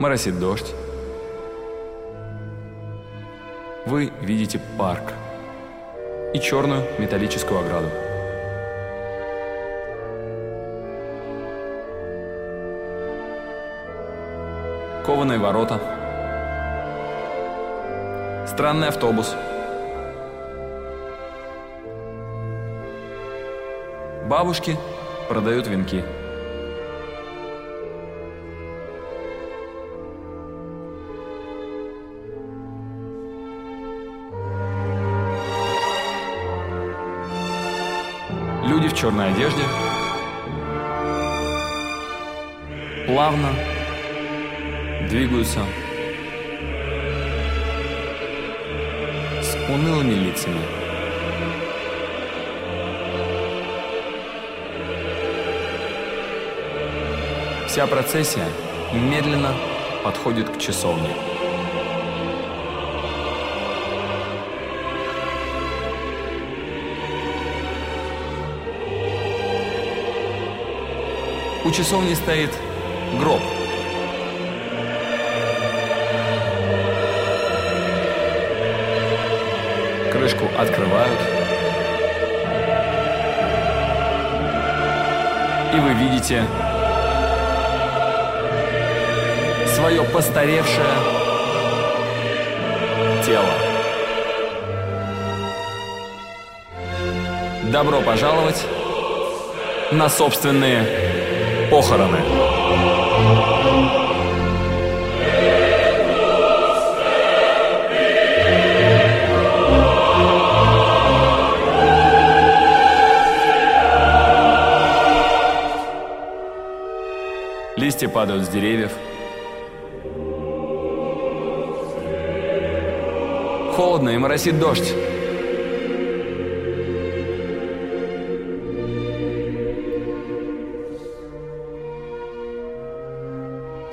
Моросит дождь. Вы видите парк и черную металлическую ограду. Кованые ворота. Странный автобус. Бабушки продают венки. Черной одежде плавно двигаются с унылыми лицами. Вся процессия медленно подходит к часовне. У часовни стоит гроб. Крышку открывают. И вы видите свое постаревшее тело. Добро пожаловать на собственные похороны. Листья падают с деревьев. Холодно и моросит дождь.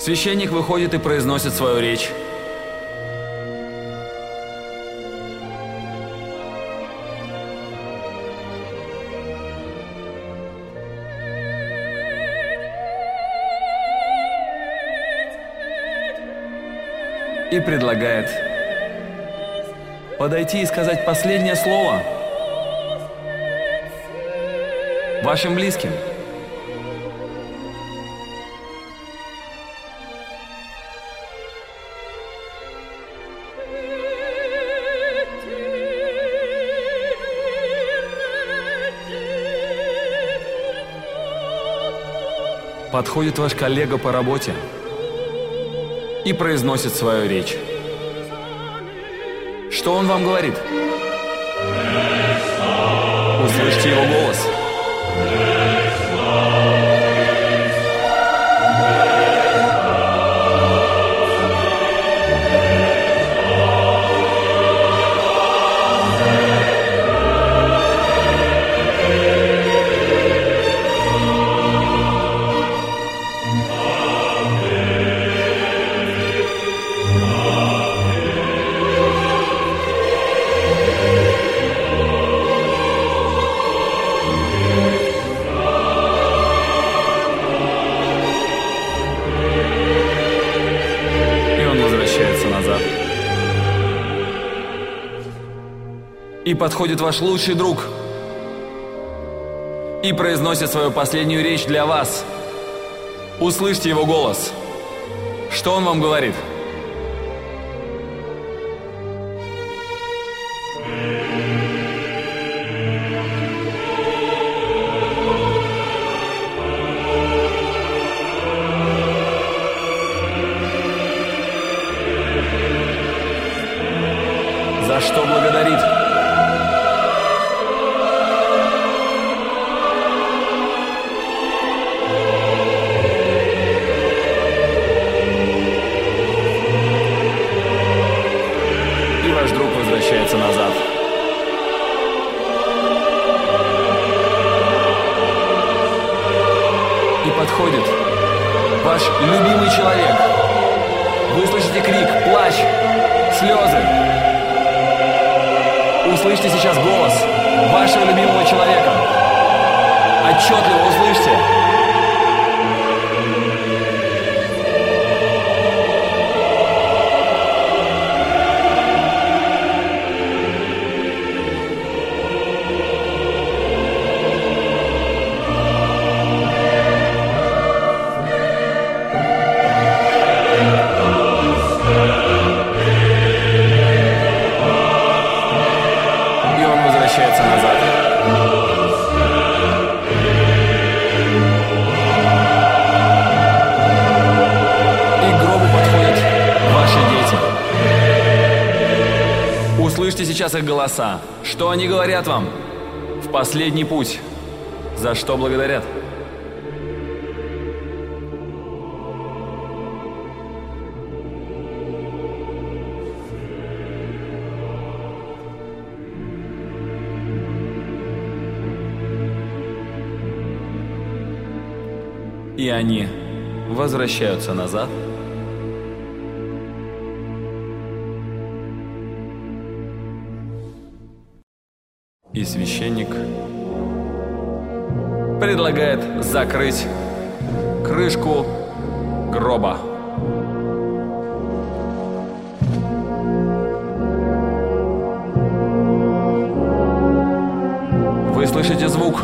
Священник выходит и произносит свою речь. И предлагает подойти и сказать последнее слово вашим близким. Подходит ваш коллега по работе и произносит свою речь. Что он вам говорит? Услышьте его голос. Подходит ваш лучший друг. И произносит свою последнюю речь для вас. Услышьте его голос. Что он вам говорит? Услышьте сейчас голос вашего любимого человека. Отчетливо услышьте. Сейчас их голоса. Что они говорят вам? В последний путь. За что благодарят? И они возвращаются назад. Священник предлагает закрыть крышку гроба. Вы слышите звук?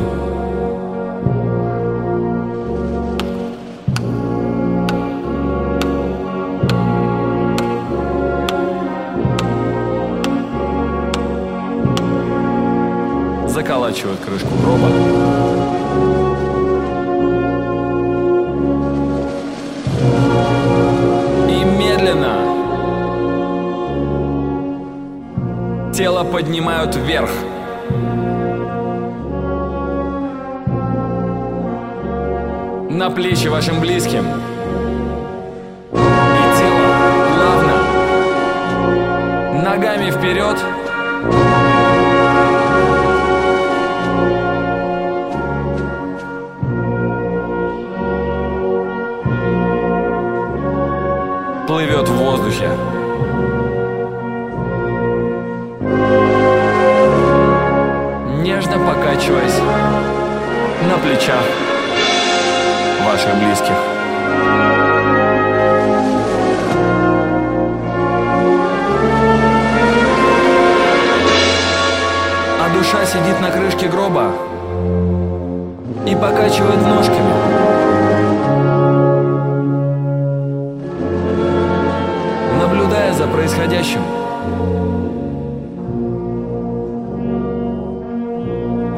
Заколачивают крышку гроба. И медленно тело поднимают вверх. На плечи вашим близким. И тело плавно ногами вперед душа сидит на крышке гроба и покачивает ножками. наблюдая за происходящим.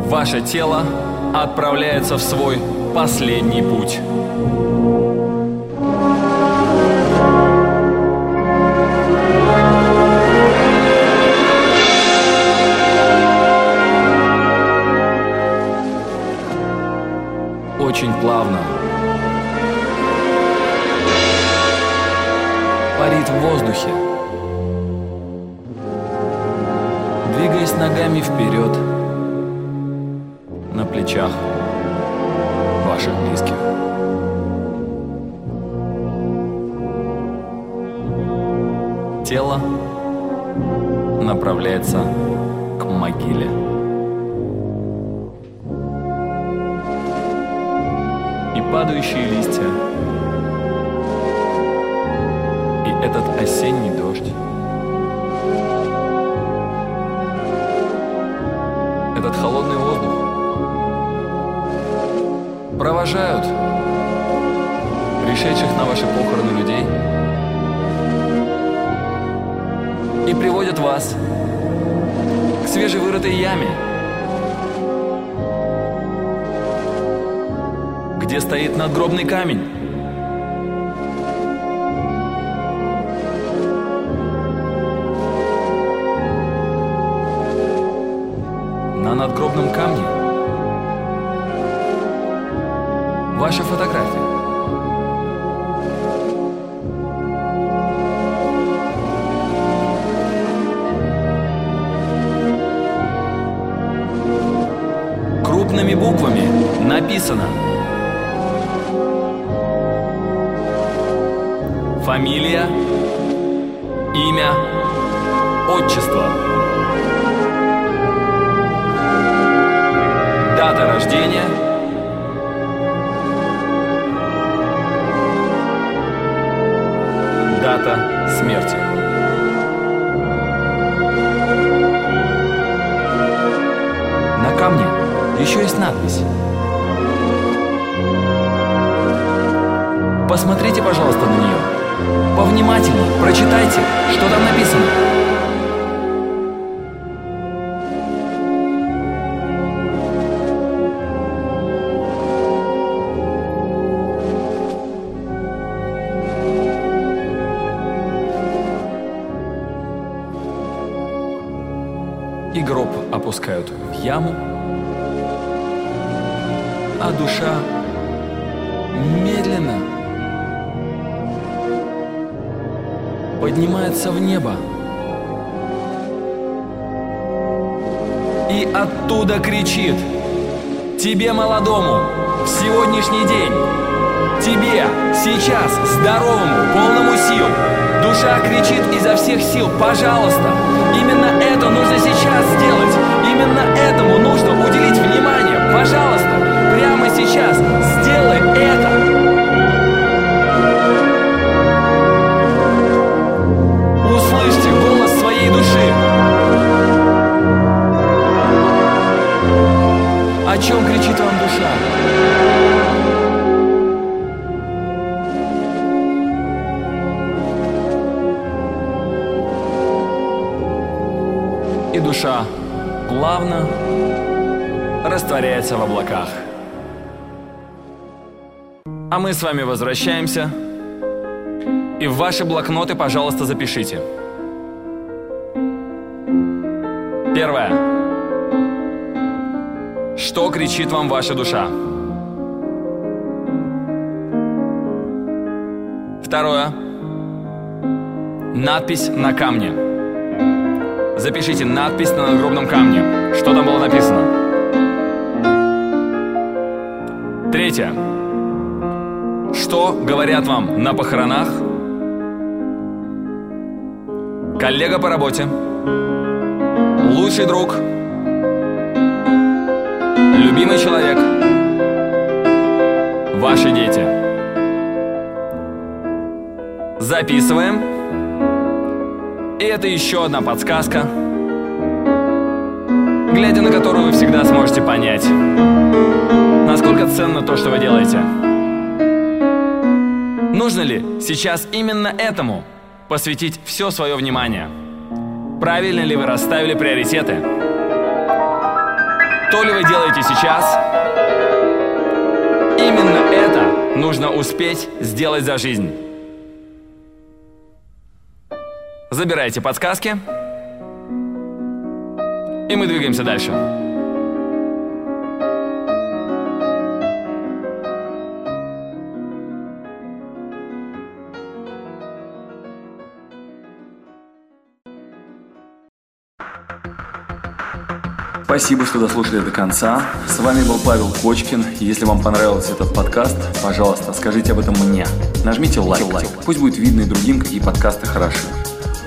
Ваше тело отправляется в свой последний путь. Ваших близких. Тело направляется к могиле. И падающие листья и этот осенний провожают пришедших на ваши похороны людей и приводят вас к свежевырытой яме, где стоит надгробный камень. На надгробном камне Ваша фотография. Крупными буквами написано Фамилия, имя, отчество. Дата рождения – Посмотрите, пожалуйста, на нее. Повнимательнее, прочитайте, что там написано. И гроб опускают в яму, а душа медленно поднимается в небо. И оттуда кричит Тебе, молодому, в сегодняшний день Тебе, сейчас, здоровому, полному сил Душа кричит изо всех сил Пожалуйста, именно это нужно сейчас сделать Именно этому нужно И душа плавно растворяется в облаках. А мы с вами возвращаемся и в ваши блокноты, пожалуйста, запишите. Первое. Что кричит вам ваша душа? Второе. Надпись на камне. Запишите надпись на надгробном камне. Что там было написано? Третье. Что говорят вам на похоронах? Коллега по работе. Лучший друг. Любимый человек. Ваши дети. Записываем. И это еще одна подсказка, глядя на которую вы всегда сможете понять, насколько ценно то, что вы делаете. Нужно ли сейчас именно этому посвятить все свое внимание? Правильно ли вы расставили приоритеты? То ли вы делаете сейчас? Именно это нужно успеть сделать за жизнь. Забирайте подсказки. И мы двигаемся дальше. Спасибо, что дослушали до конца. С вами был Павел Кочкин. Если вам понравился этот подкаст, пожалуйста, скажите об этом мне. Нажмите лайк. Пусть будет видно и другим, какие подкасты хороши.